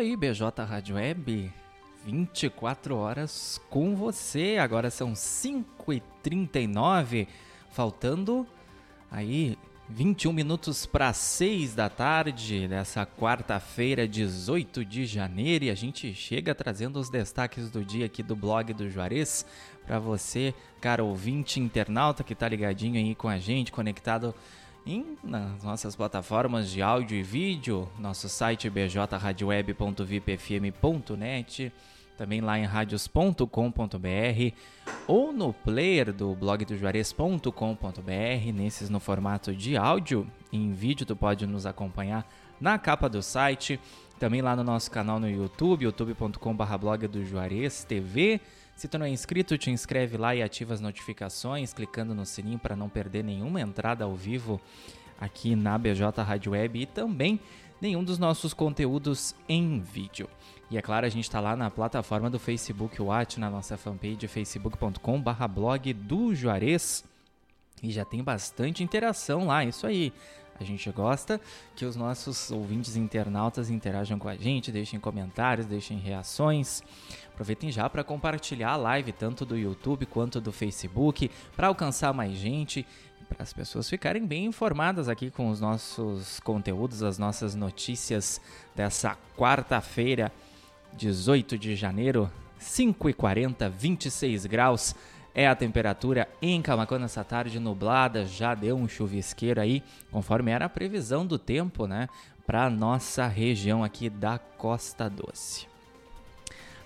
aí, BJ Rádio Web. 24 horas com você. Agora são 5h39, faltando aí 21 minutos para 6 da tarde dessa quarta-feira, 18 de janeiro, e a gente chega trazendo os destaques do dia aqui do blog do Juarez para você, cara ouvinte internauta que tá ligadinho aí com a gente, conectado em, nas nossas plataformas de áudio e vídeo, nosso site bjradioweb.vipfm.net, também lá em radios.com.br ou no player do blog do Juarez.com.br, nesses no formato de áudio. Em vídeo tu pode nos acompanhar na capa do site, também lá no nosso canal no YouTube, youtube.com.br blog do Juarez TV. Se tu não é inscrito, te inscreve lá e ativa as notificações, clicando no sininho para não perder nenhuma entrada ao vivo aqui na BJ Rádio Web e também nenhum dos nossos conteúdos em vídeo. E é claro, a gente está lá na plataforma do Facebook Watch, na nossa fanpage facebook.com/barra blog do Juarez. E já tem bastante interação lá, isso aí. A gente gosta que os nossos ouvintes internautas interajam com a gente, deixem comentários, deixem reações. Aproveitem já para compartilhar a live tanto do YouTube quanto do Facebook para alcançar mais gente, para as pessoas ficarem bem informadas aqui com os nossos conteúdos, as nossas notícias dessa quarta-feira. 18 de janeiro, 5h40, 26 graus é a temperatura em Camacuã nessa tarde nublada, já deu um chuvisqueiro aí, conforme era a previsão do tempo, né, para nossa região aqui da Costa Doce.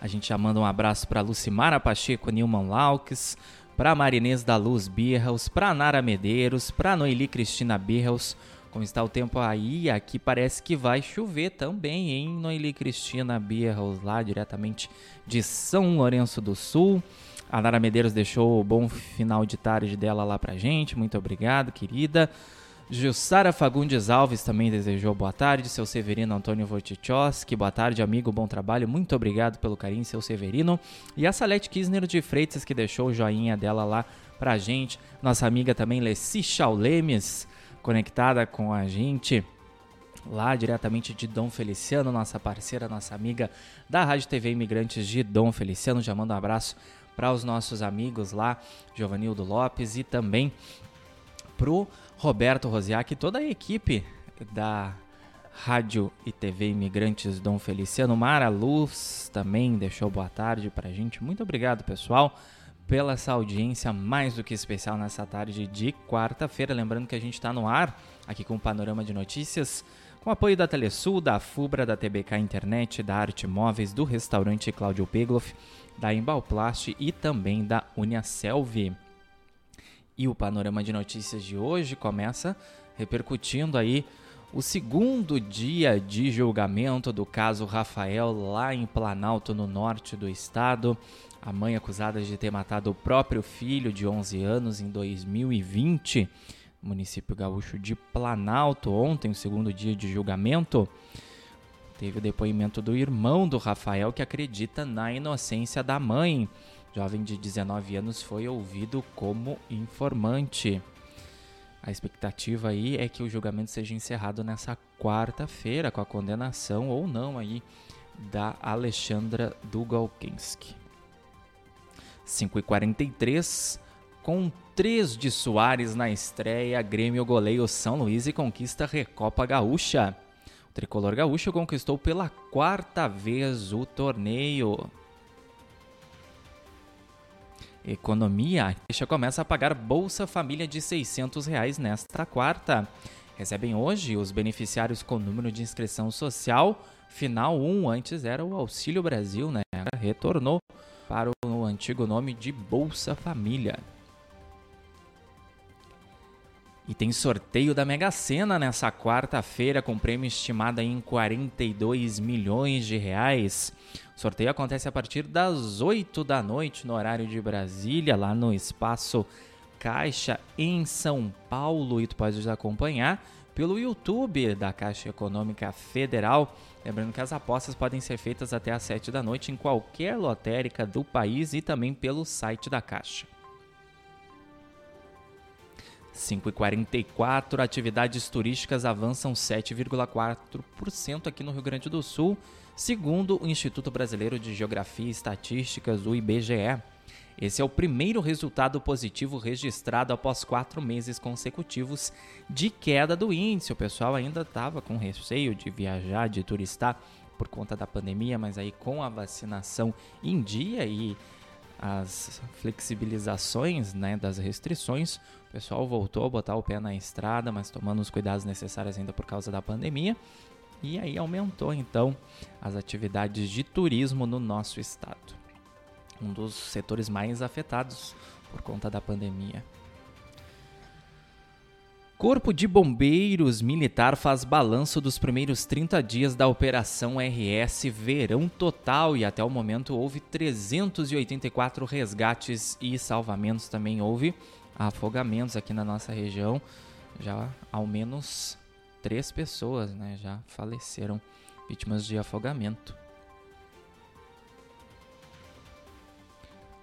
A gente já manda um abraço para Lucimara Pacheco, Nilman Laux, para Marinês da Luz Birros, para Nara Medeiros, para Noeli Cristina Birros, como está o tempo aí, aqui parece que vai chover também em Noeli Cristina Bierros, lá diretamente de São Lourenço do Sul. A Nara Medeiros deixou o bom final de tarde dela lá pra gente. Muito obrigado, querida. Jussara Fagundes Alves também desejou boa tarde. Seu Severino Antônio Wojciechowski, boa tarde, amigo, bom trabalho. Muito obrigado pelo carinho, seu Severino. E a Salete Kisner de Freitas, que deixou o joinha dela lá pra gente. Nossa amiga também, Leci Chaulemes conectada com a gente lá diretamente de Dom Feliciano, nossa parceira, nossa amiga da Rádio TV Imigrantes de Dom Feliciano. Já mando um abraço para os nossos amigos lá, Giovanildo Lopes e também pro Roberto Rosiak e toda a equipe da Rádio e TV Imigrantes Dom Feliciano. Mara Luz também deixou boa tarde para a gente. Muito obrigado, pessoal pela essa audiência mais do que especial nessa tarde de quarta-feira. Lembrando que a gente está no ar aqui com o Panorama de Notícias, com apoio da Telesul, da Fubra, da TBK Internet, da Arte Móveis, do restaurante Cláudio Pegloff, da Embalplast e também da Uniaselv. E o Panorama de Notícias de hoje começa repercutindo aí o segundo dia de julgamento do caso Rafael lá em Planalto, no norte do estado. A mãe acusada de ter matado o próprio filho de 11 anos em 2020, no município gaúcho de Planalto. Ontem, o segundo dia de julgamento, teve o depoimento do irmão do Rafael que acredita na inocência da mãe. Jovem de 19 anos foi ouvido como informante. A expectativa aí é que o julgamento seja encerrado nessa quarta-feira com a condenação ou não aí da Alexandra Dugalkinski. 5h43, com 3 de Soares na estreia, Grêmio goleia o São Luís e conquista Recopa Gaúcha. O tricolor gaúcho conquistou pela quarta vez o torneio. Economia. Deixa começa a pagar Bolsa Família de 600 reais nesta quarta. Recebem hoje os beneficiários com número de inscrição social. Final 1, antes era o Auxílio Brasil, né? Retornou para o antigo nome de Bolsa Família. E tem sorteio da Mega Sena nessa quarta-feira com prêmio estimado em 42 milhões de reais. O sorteio acontece a partir das 8 da noite no horário de Brasília, lá no espaço Caixa em São Paulo e tu pode acompanhar pelo YouTube da Caixa Econômica Federal. Lembrando que as apostas podem ser feitas até às 7 da noite em qualquer lotérica do país e também pelo site da Caixa. 5h44, atividades turísticas avançam 7,4% aqui no Rio Grande do Sul, segundo o Instituto Brasileiro de Geografia e Estatísticas, o IBGE. Esse é o primeiro resultado positivo registrado após quatro meses consecutivos de queda do índice. O pessoal ainda estava com receio de viajar, de turistar por conta da pandemia, mas aí com a vacinação em dia e as flexibilizações né, das restrições, o pessoal voltou a botar o pé na estrada, mas tomando os cuidados necessários ainda por causa da pandemia. E aí aumentou então as atividades de turismo no nosso estado. Um dos setores mais afetados por conta da pandemia. Corpo de Bombeiros Militar faz balanço dos primeiros 30 dias da Operação RS Verão Total e até o momento houve 384 resgates e salvamentos. Também houve afogamentos aqui na nossa região. Já ao menos três pessoas né, já faleceram vítimas de afogamento.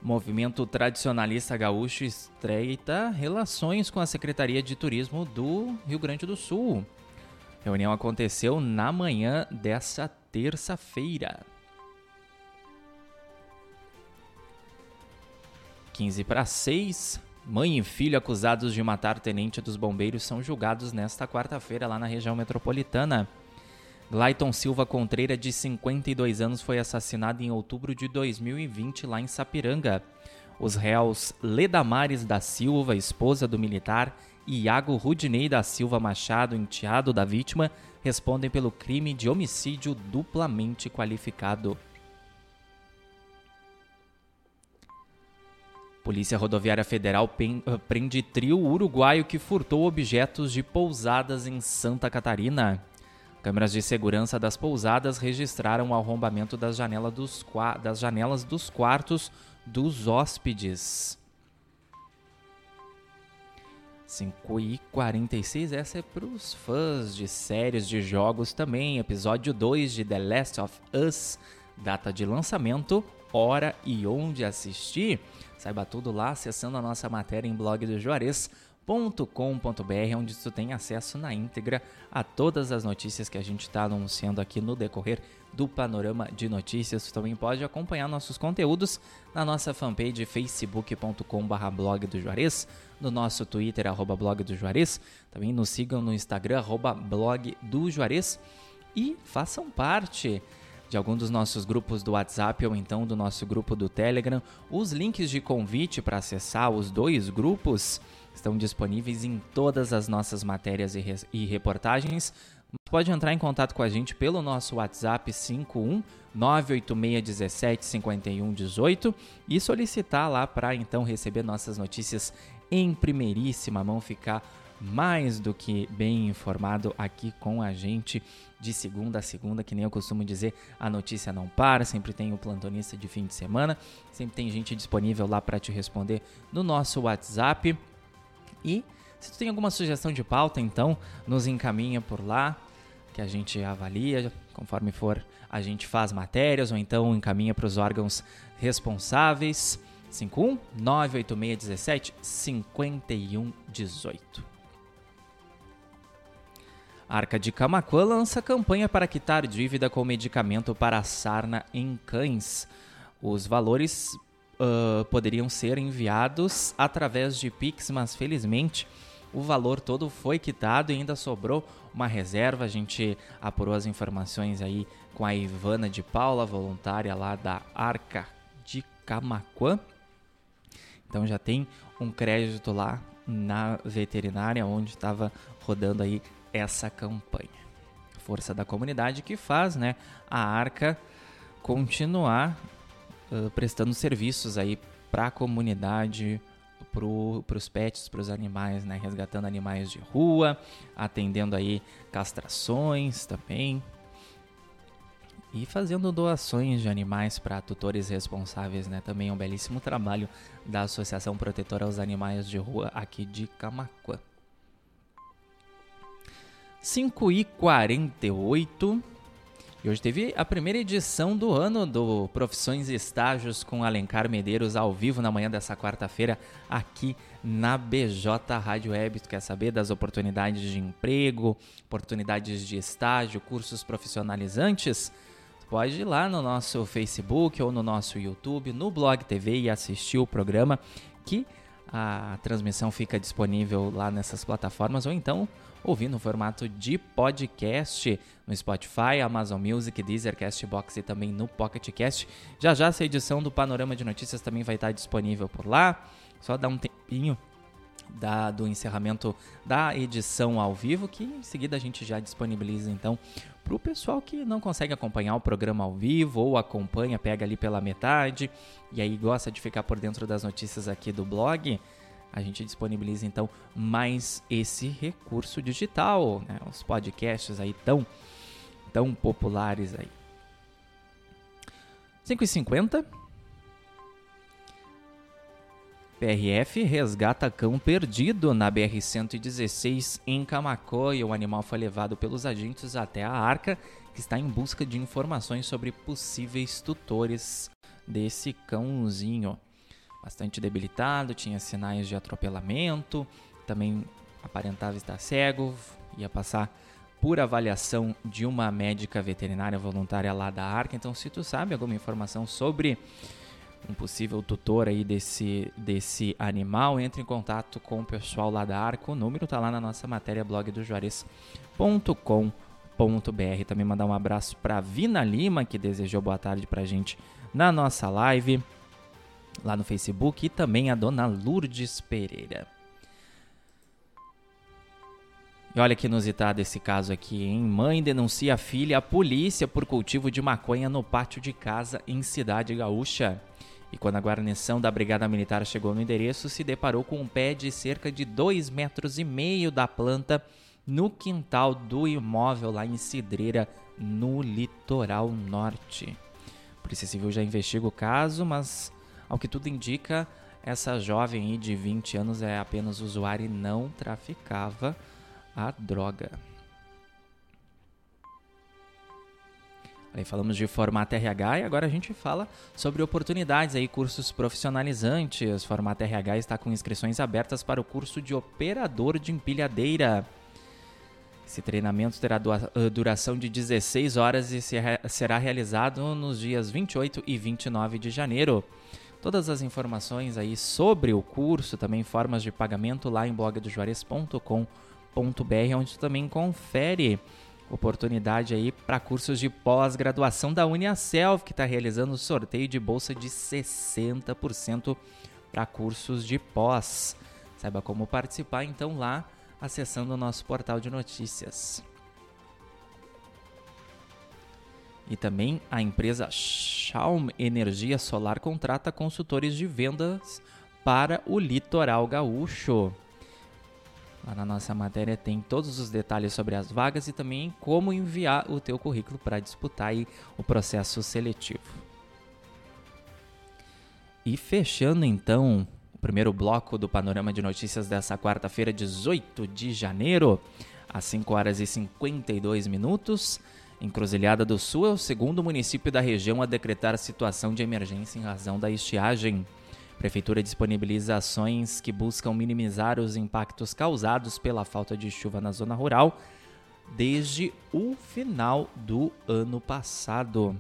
Movimento Tradicionalista Gaúcho estreita relações com a Secretaria de Turismo do Rio Grande do Sul. A reunião aconteceu na manhã desta terça-feira. 15 para 6. Mãe e filho acusados de matar tenente dos bombeiros são julgados nesta quarta-feira lá na região metropolitana. Glayton Silva Contreira, de 52 anos, foi assassinado em outubro de 2020 lá em Sapiranga. Os réus Ledamares da Silva, esposa do militar, e Iago Rudinei da Silva Machado, enteado da vítima, respondem pelo crime de homicídio duplamente qualificado. Polícia Rodoviária Federal eh, prende trio uruguaio que furtou objetos de pousadas em Santa Catarina. Câmeras de segurança das pousadas registraram o arrombamento das, janela dos, das janelas dos quartos dos hóspedes. 5 e 46, essa é para os fãs de séries de jogos também. Episódio 2 de The Last of Us, data de lançamento, hora e onde assistir. Saiba tudo lá acessando a nossa matéria em blog do Juarez com.br onde tu tem acesso na íntegra a todas as notícias que a gente está anunciando aqui no decorrer do Panorama de Notícias. Tu também pode acompanhar nossos conteúdos na nossa fanpage facebook.com.br blog do Juarez, no nosso Twitter, arroba blog do Juarez. Também nos sigam no Instagram, arroba blog do Juarez. E façam parte de algum dos nossos grupos do WhatsApp ou então do nosso grupo do Telegram. Os links de convite para acessar os dois grupos estão disponíveis em todas as nossas matérias e, e reportagens. Pode entrar em contato com a gente pelo nosso WhatsApp 51 98617 5118 e solicitar lá para então receber nossas notícias em primeiríssima mão, ficar mais do que bem informado aqui com a gente de segunda a segunda, que nem eu costumo dizer, a notícia não para, sempre tem o plantonista de fim de semana, sempre tem gente disponível lá para te responder no nosso WhatsApp. E se tu tem alguma sugestão de pauta, então nos encaminha por lá, que a gente avalia, conforme for a gente faz matérias ou então encaminha para os órgãos responsáveis. 51 98617 5118. Arca de Camacuã lança campanha para quitar dívida com medicamento para sarna em cães. Os valores uh, poderiam ser enviados através de Pix, mas felizmente o valor todo foi quitado e ainda sobrou uma reserva. A gente apurou as informações aí com a Ivana de Paula, voluntária lá da Arca de Camacuã. Então já tem um crédito lá na veterinária onde estava rodando aí essa campanha. Força da comunidade que faz, né, a Arca continuar prestando serviços aí para a comunidade, para os pets, para os animais, né? Resgatando animais de rua, atendendo aí castrações também. E fazendo doações de animais para tutores responsáveis, né? Também é um belíssimo trabalho da Associação Protetora aos Animais de Rua aqui de Camacuã. 5 e 48 E hoje teve a primeira edição do ano do Profissões e Estágios com Alencar Medeiros ao vivo na manhã dessa quarta-feira aqui na BJ Rádio Web. Tu quer saber das oportunidades de emprego, oportunidades de estágio, cursos profissionalizantes? Tu pode ir lá no nosso Facebook ou no nosso YouTube, no Blog TV e assistir o programa que a transmissão fica disponível lá nessas plataformas ou então ouvir no formato de podcast no Spotify, Amazon Music, Deezer, Castbox e também no Pocket Cast. Já já essa edição do Panorama de Notícias também vai estar disponível por lá. Só dá um tempinho da, do encerramento da edição ao vivo, que em seguida a gente já disponibiliza então para o pessoal que não consegue acompanhar o programa ao vivo ou acompanha, pega ali pela metade e aí gosta de ficar por dentro das notícias aqui do blog a gente disponibiliza então mais esse recurso digital, né? os podcasts aí tão, tão populares aí. 5,50 PRF resgata cão perdido na BR-116 em Camacó e o animal foi levado pelos agentes até a arca, que está em busca de informações sobre possíveis tutores desse cãozinho bastante debilitado, tinha sinais de atropelamento, também aparentava estar cego, ia passar por avaliação de uma médica veterinária voluntária lá da Arca. Então, se tu sabe alguma informação sobre um possível tutor aí desse, desse animal, entre em contato com o pessoal lá da Arca. O número tá lá na nossa matéria blog do Juarez.com.br. Também mandar um abraço para Vina Lima, que desejou boa tarde pra gente na nossa live lá no Facebook e também a dona Lourdes Pereira. E olha que inusitado esse caso aqui, hein? Mãe denuncia a filha à polícia por cultivo de maconha no pátio de casa em Cidade Gaúcha. E quando a guarnição da Brigada Militar chegou no endereço, se deparou com um pé de cerca de 2 metros e meio da planta no quintal do imóvel lá em Cidreira, no litoral norte. A Polícia Civil já investiga o caso, mas ao que tudo indica, essa jovem de 20 anos é apenas usuária e não traficava a droga. Aí falamos de formato RH e agora a gente fala sobre oportunidades aí, cursos profissionalizantes. Formato RH está com inscrições abertas para o curso de operador de empilhadeira. Esse treinamento terá eh, duração de 16 horas e será realizado nos dias 28 e 29 de janeiro. Todas as informações aí sobre o curso, também formas de pagamento lá em blogdojuarez.com.br, onde tu também confere oportunidade aí para cursos de pós-graduação da Uniaselv, que está realizando sorteio de bolsa de 60% para cursos de pós. Saiba como participar então lá acessando o nosso portal de notícias. E também a empresa Schaum Energia Solar contrata consultores de vendas para o litoral gaúcho. Lá na nossa matéria tem todos os detalhes sobre as vagas e também como enviar o teu currículo para disputar o processo seletivo. E fechando então o primeiro bloco do panorama de notícias dessa quarta-feira, 18 de janeiro, às 5 horas e 52 minutos. Encruzilhada do Sul é o segundo município da região a decretar situação de emergência em razão da estiagem. A Prefeitura disponibiliza ações que buscam minimizar os impactos causados pela falta de chuva na zona rural desde o final do ano passado.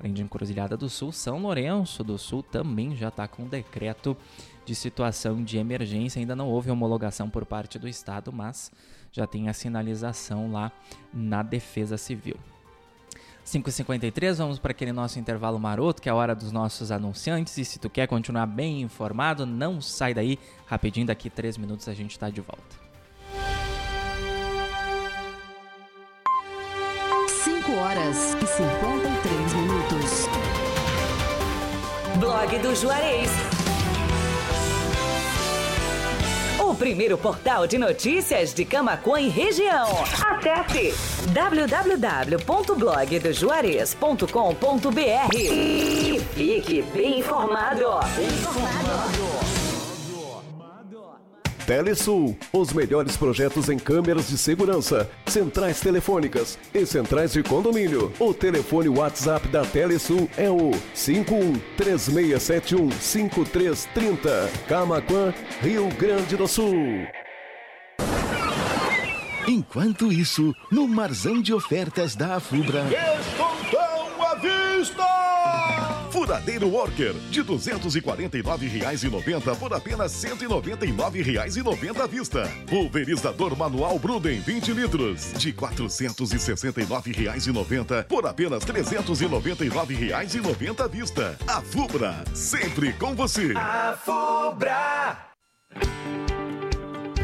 Além de Encruzilhada do Sul, São Lourenço do Sul também já está com decreto de situação de emergência. Ainda não houve homologação por parte do Estado, mas já tem a sinalização lá na Defesa Civil. 5h53, vamos para aquele nosso intervalo maroto, que é a hora dos nossos anunciantes. E se tu quer continuar bem informado, não sai daí. Rapidinho, daqui 3 minutos a gente está de volta. 5 horas e 53 minutos. Blog do Juarez primeiro portal de notícias de Camacuã e região. Acesse www.blogdojuarez.com.br e fique bem informado. Bem informado. Telesul, os melhores projetos em câmeras de segurança, centrais telefônicas e centrais de condomínio. O telefone WhatsApp da Telesul é o 51 3671 5330. Camaquã, Rio Grande do Sul. Enquanto isso, no marzão de ofertas da Afubra. Descontão à vista! Furadeiro Worker, de R$ 249,90 por apenas R$ 199,90 à vista. Pulverizador manual Bruden 20 litros, de R$ 469,90 por apenas R$ 399,90 à vista. A Fubra, sempre com você. A Fubra!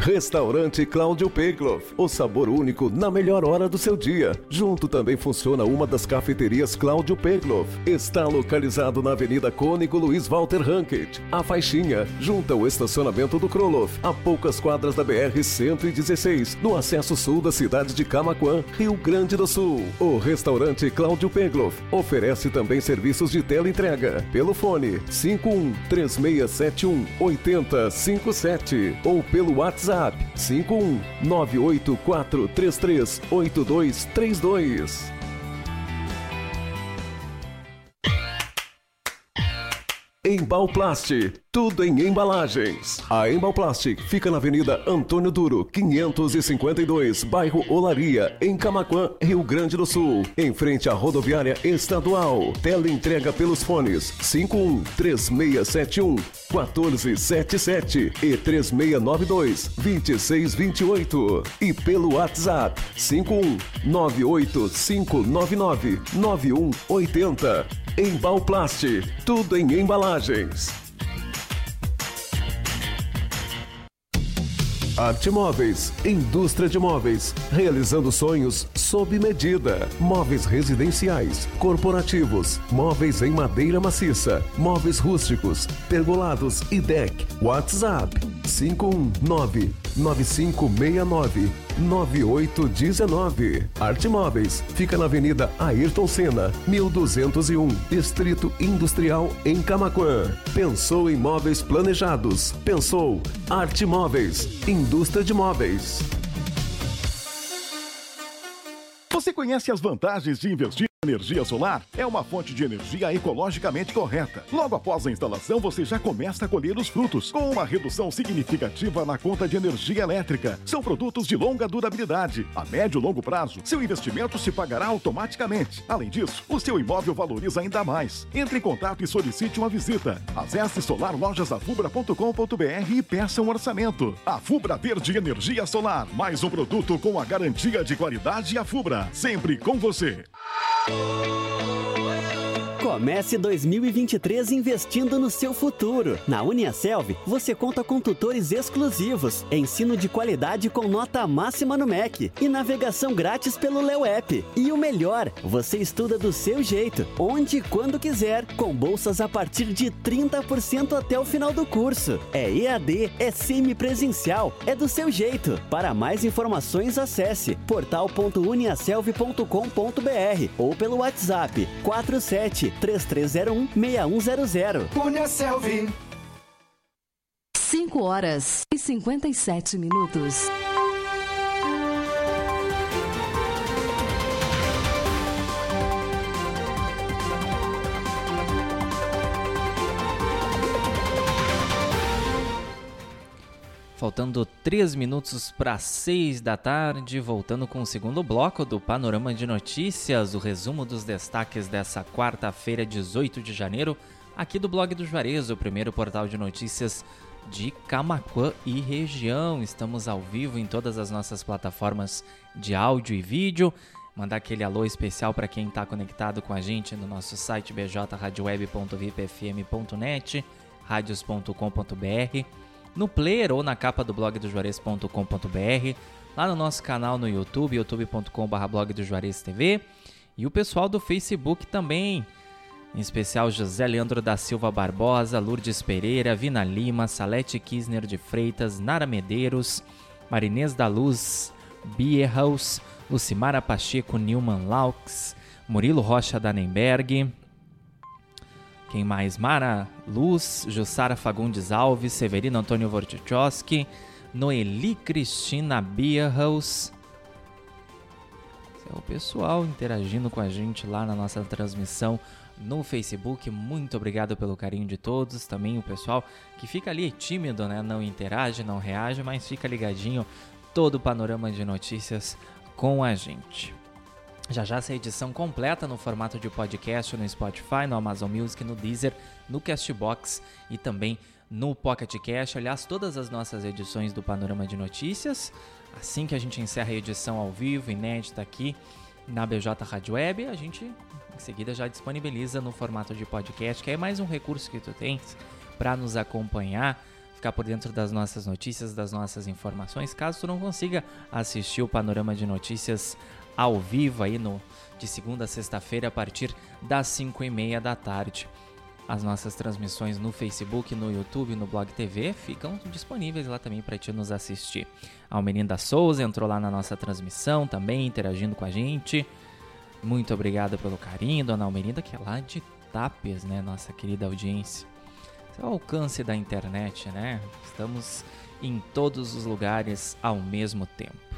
Restaurante Cláudio Pegloff, o sabor único na melhor hora do seu dia. Junto também funciona uma das cafeterias Cláudio Pegloff. Está localizado na Avenida Cônigo Luiz Walter Hankett, a faixinha, junto ao estacionamento do Kroloff, a poucas quadras da BR-116, no acesso sul da cidade de Camaquã, Rio Grande do Sul. O restaurante Cláudio Pegloff oferece também serviços de teleentrega pelo fone 51 3671 8057 ou pelo WhatsApp WhatsApp 51 98433 Embalplast, tudo em embalagens. A Embalplast fica na Avenida Antônio Duro, 552, bairro Olaria, em Camaquã, Rio Grande do Sul, em frente à rodoviária estadual. Tela entrega pelos fones 51 3671 1477 e 3692 2628 e pelo WhatsApp 51 98599 9180. Embalplast, tudo em embalagens. Arte Móveis, indústria de móveis, realizando sonhos sob medida. Móveis residenciais, corporativos, móveis em madeira maciça, móveis rústicos, pergolados e deck. WhatsApp 519 9569 9819. Arte Móveis fica na Avenida Ayrton Senna, 1201, Distrito Industrial em Camaquã. Pensou em móveis planejados? Pensou Arte Móveis, indústria de móveis. Você conhece as vantagens de investir energia solar? É uma fonte de energia ecologicamente correta. Logo após a instalação, você já começa a colher os frutos, com uma redução significativa na conta de energia elétrica. São produtos de longa durabilidade. A médio e longo prazo, seu investimento se pagará automaticamente. Além disso, o seu imóvel valoriza ainda mais. Entre em contato e solicite uma visita. Acesse solarlojasafubra.com.br e peça um orçamento. A Fubra Verde Energia Solar, mais um produto com a garantia de qualidade a Fubra, sempre com você. Música Comece 2023 investindo no seu futuro. Na Uniaselv, você conta com tutores exclusivos, ensino de qualidade com nota máxima no MEC e navegação grátis pelo Leo App. E o melhor, você estuda do seu jeito, onde e quando quiser, com bolsas a partir de 30% até o final do curso. É EAD, é semipresencial, é do seu jeito. Para mais informações, acesse portal.uniaselv.com.br ou pelo WhatsApp 47 3301 6100. Punha Selvi. 5 horas e 57 minutos. Faltando 3 minutos para 6 da tarde, voltando com o segundo bloco do Panorama de Notícias, o resumo dos destaques dessa quarta-feira, 18 de janeiro, aqui do blog do Juarez, o primeiro portal de notícias de Camaquã e região. Estamos ao vivo em todas as nossas plataformas de áudio e vídeo. Mandar aquele alô especial para quem está conectado com a gente no nosso site bjradioweb.vipfm.net, radios.com.br no player ou na capa do blog do Juarez.com.br, lá no nosso canal no YouTube, youtube.com.br blog do Juarez TV, e o pessoal do Facebook também, em especial José Leandro da Silva Barbosa, Lourdes Pereira, Vina Lima, Salete Kisner de Freitas, Nara Medeiros, Marinês da Luz, Bierhaus, Lucimara Pacheco, Newman Laux, Murilo Rocha Danenberg, quem mais? Mara Luz, Jussara Fagundes Alves, Severino Antônio Vortichowski, Noeli Cristina Bierhaus. É o pessoal interagindo com a gente lá na nossa transmissão no Facebook. Muito obrigado pelo carinho de todos. Também o pessoal que fica ali tímido, né? Não interage, não reage, mas fica ligadinho todo o panorama de notícias com a gente. Já já essa edição completa no formato de podcast no Spotify, no Amazon Music, no Deezer, no Castbox e também no Pocket Cast. Aliás, todas as nossas edições do Panorama de Notícias, assim que a gente encerra a edição ao vivo, inédita aqui na BJ Rádio Web, a gente em seguida já disponibiliza no formato de podcast, que é mais um recurso que tu tens para nos acompanhar, ficar por dentro das nossas notícias, das nossas informações, caso tu não consiga assistir o Panorama de Notícias ao vivo aí no de segunda a sexta-feira a partir das 5 e meia da tarde. As nossas transmissões no Facebook, no YouTube, no Blog TV ficam disponíveis lá também para te nos assistir. A Almerinda Souza entrou lá na nossa transmissão também, interagindo com a gente. Muito obrigado pelo carinho, dona Almerinda, que é lá de Tapes, né? Nossa querida audiência. Esse é o alcance da internet, né? Estamos em todos os lugares ao mesmo tempo.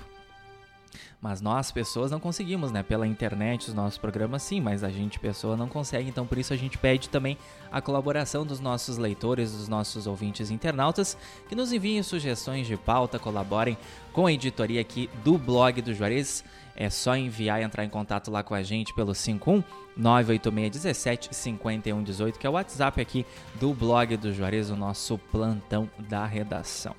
Mas nós, pessoas, não conseguimos, né? Pela internet, os nossos programas sim, mas a gente, pessoa, não consegue. Então, por isso, a gente pede também a colaboração dos nossos leitores, dos nossos ouvintes internautas, que nos enviem sugestões de pauta, colaborem com a editoria aqui do blog do Juarez. É só enviar e entrar em contato lá com a gente pelo 51 98617 5118, que é o WhatsApp aqui do blog do Juarez, o nosso plantão da redação.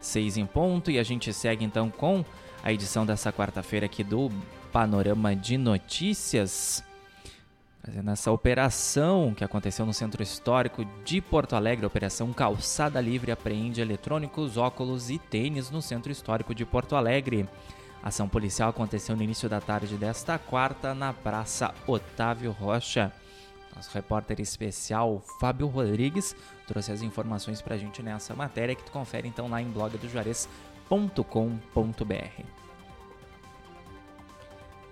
Seis em ponto e a gente segue então com a edição dessa quarta-feira aqui do Panorama de Notícias. Fazendo essa operação que aconteceu no Centro Histórico de Porto Alegre, Operação Calçada Livre apreende eletrônicos, óculos e tênis no Centro Histórico de Porto Alegre. A ação policial aconteceu no início da tarde desta quarta na Praça Otávio Rocha. Nosso repórter especial Fábio Rodrigues trouxe as informações para a gente nessa matéria que tu confere então lá em blog do Juarez camacoenses.com.br.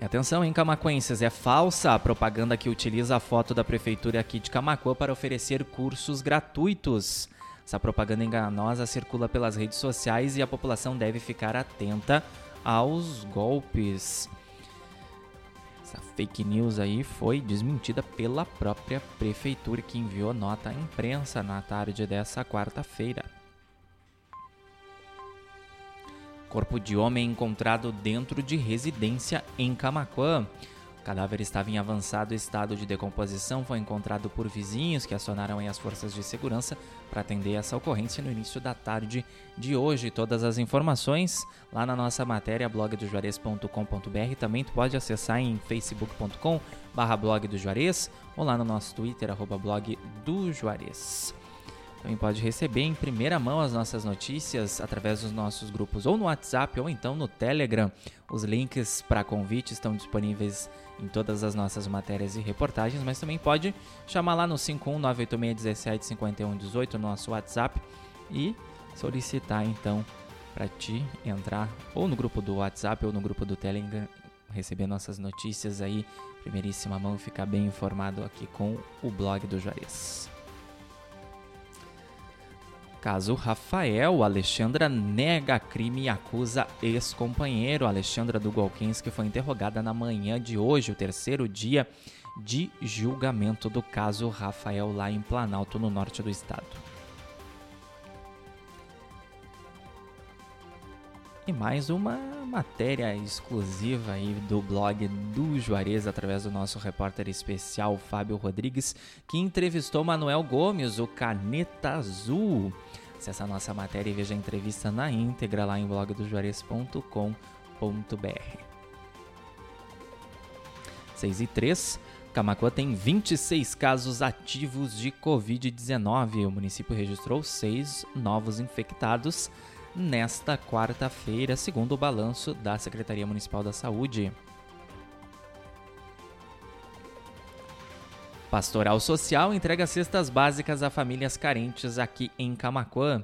Atenção, em Camacuenses, é falsa a propaganda que utiliza a foto da prefeitura aqui de Camacuã para oferecer cursos gratuitos. Essa propaganda enganosa circula pelas redes sociais e a população deve ficar atenta aos golpes. Essa fake news aí foi desmentida pela própria prefeitura que enviou nota à imprensa na tarde dessa quarta-feira. Corpo de homem encontrado dentro de residência em Camaquã. O cadáver estava em avançado estado de decomposição, foi encontrado por vizinhos que acionaram as forças de segurança para atender essa ocorrência no início da tarde de hoje. Todas as informações lá na nossa matéria blogdojuarez.com.br. Também tu pode acessar em facebook.com barra blog do Juarez ou lá no nosso Twitter, arroba blog do Juarez. Também pode receber em primeira mão as nossas notícias através dos nossos grupos ou no WhatsApp ou então no Telegram. Os links para convite estão disponíveis em todas as nossas matérias e reportagens, mas também pode chamar lá no 51986175118, nosso WhatsApp, e solicitar então para ti entrar ou no grupo do WhatsApp ou no grupo do Telegram, receber nossas notícias aí, primeiríssima mão, ficar bem informado aqui com o blog do Juarez. Caso Rafael, Alexandra nega crime e acusa ex-companheiro. Alexandra do que foi interrogada na manhã de hoje, o terceiro dia de julgamento do caso Rafael lá em Planalto, no norte do estado. E mais uma matéria exclusiva aí do blog do Juarez através do nosso repórter especial Fábio Rodrigues, que entrevistou Manuel Gomes, o Caneta Azul. Acesse a nossa matéria e veja a entrevista na íntegra lá em blogdojuarez.com.br. 6 e 3. Camacuã tem 26 casos ativos de Covid-19. O município registrou seis novos infectados nesta quarta-feira, segundo o balanço da Secretaria Municipal da Saúde. Pastoral Social entrega cestas básicas a famílias carentes aqui em Camaquã.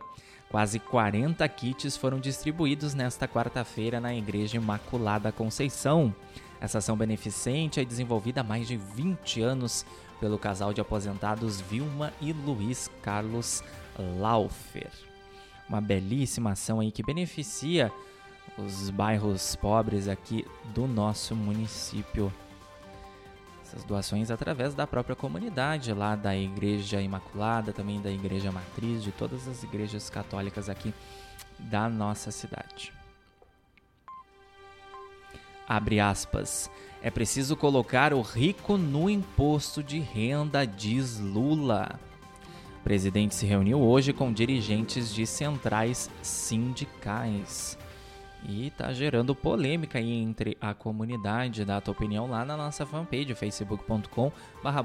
Quase 40 kits foram distribuídos nesta quarta-feira na Igreja Imaculada Conceição. Essa ação beneficente é desenvolvida há mais de 20 anos pelo casal de aposentados Vilma e Luiz Carlos Laufer. Uma belíssima ação aí que beneficia os bairros pobres aqui do nosso município. Essas doações através da própria comunidade lá da Igreja Imaculada, também da Igreja Matriz, de todas as igrejas católicas aqui da nossa cidade. Abre aspas. É preciso colocar o rico no imposto de renda, diz Lula. O presidente se reuniu hoje com dirigentes de centrais sindicais. E tá gerando polêmica aí entre a comunidade. Dá a tua opinião lá na nossa fanpage, facebook.com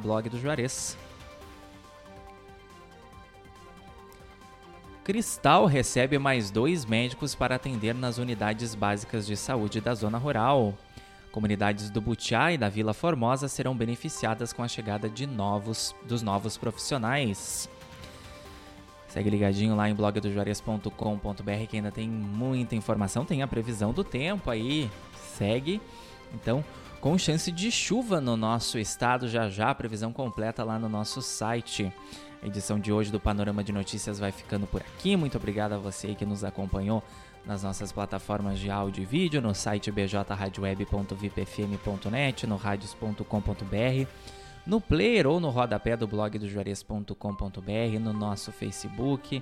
blog do Juarez. Cristal recebe mais dois médicos para atender nas unidades básicas de saúde da zona rural. Comunidades do Butiá e da Vila Formosa serão beneficiadas com a chegada de novos dos novos profissionais. Segue ligadinho lá em blogdojuarez.com.br que ainda tem muita informação, tem a previsão do tempo aí. Segue. Então, com chance de chuva no nosso estado já já, a previsão completa lá no nosso site. A edição de hoje do Panorama de Notícias vai ficando por aqui. Muito obrigado a você que nos acompanhou nas nossas plataformas de áudio e vídeo, no site bjradioweb.vipfm.net, no radios.com.br no player ou no rodapé do blog do Juarez.com.br, no nosso Facebook,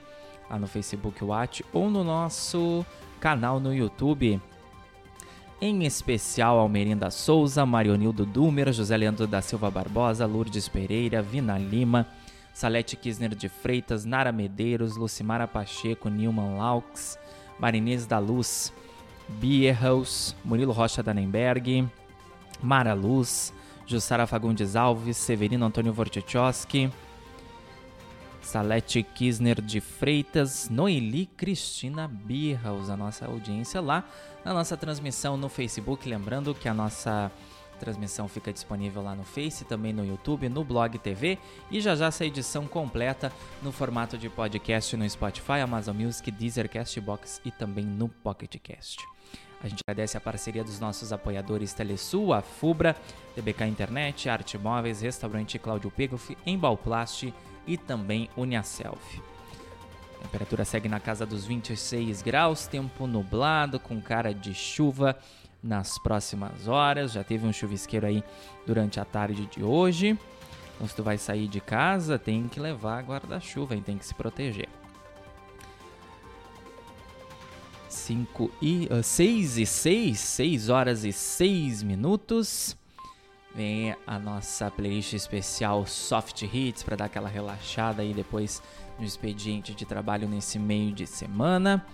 lá no Facebook Watch, ou no nosso canal no YouTube. Em especial Almerinda Souza, Marionildo Dúmer, José Leandro da Silva Barbosa, Lourdes Pereira, Vina Lima, Salete Kisner de Freitas, Nara Medeiros, Lucimara Pacheco, Nilman Laux, Marinês da Luz, Bierhaus, Murilo Rocha Danenberg, Mara Luz, Jussara Fagundes Alves, Severino Antônio Vortichowski, Salete Kisner de Freitas, Noeli Cristina Birraus, a nossa audiência lá na nossa transmissão no Facebook. Lembrando que a nossa transmissão fica disponível lá no Face, também no YouTube, no Blog TV e já já essa edição completa no formato de podcast no Spotify, Amazon Music, Deezer, Castbox e também no Pocket Cast. A gente agradece a parceria dos nossos apoiadores Telesul, a Fubra, TBK Internet, Arte Móveis, Restaurante Cláudio Pegoff, Embalplast e também Uniaself. A temperatura segue na casa dos 26 graus, tempo nublado com cara de chuva nas próximas horas. Já teve um chuvisqueiro aí durante a tarde de hoje. Então, se tu vai sair de casa, tem que levar guarda-chuva e tem que se proteger. 5 e uh, 6 e 6, 6 horas e 6 minutos. Vem a nossa playlist especial Soft Hits para dar aquela relaxada aí depois no expediente de trabalho nesse meio de semana.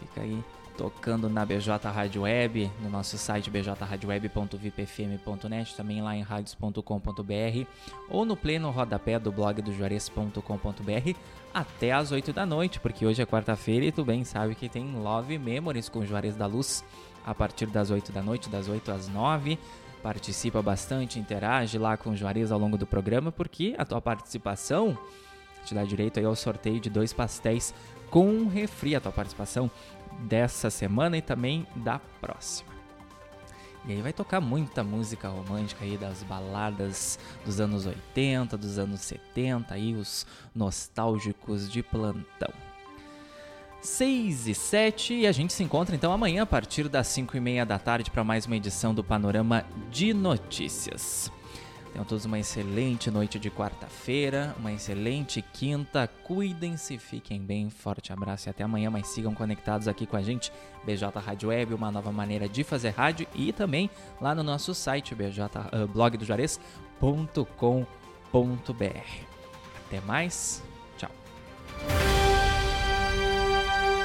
Fica aí tocando na BJ Rádio Web, no nosso site bjradioweb.vipfm.net, também lá em radios.com.br ou no pleno rodapé do blog do juarez.com.br até às 8 da noite, porque hoje é quarta-feira e tu bem sabe que tem Love Memories com Juarez da Luz a partir das 8 da noite, das 8 às 9. Participa bastante, interage lá com o Juarez ao longo do programa, porque a tua participação te dá direito aí ao sorteio de dois pastéis com um refri, a tua participação dessa semana e também da próxima. E aí vai tocar muita música romântica aí das baladas dos anos 80, dos anos 70, aí os nostálgicos de plantão. 6 e 7 e a gente se encontra então amanhã a partir das 5 e meia da tarde para mais uma edição do Panorama de Notícias. Tenham todos uma excelente noite de quarta-feira, uma excelente quinta. Cuidem-se, fiquem bem. Forte abraço e até amanhã. Mas sigam conectados aqui com a gente. BJ Rádio Web, uma nova maneira de fazer rádio. E também lá no nosso site, bj, uh, blogdojuarez.com.br. Até mais.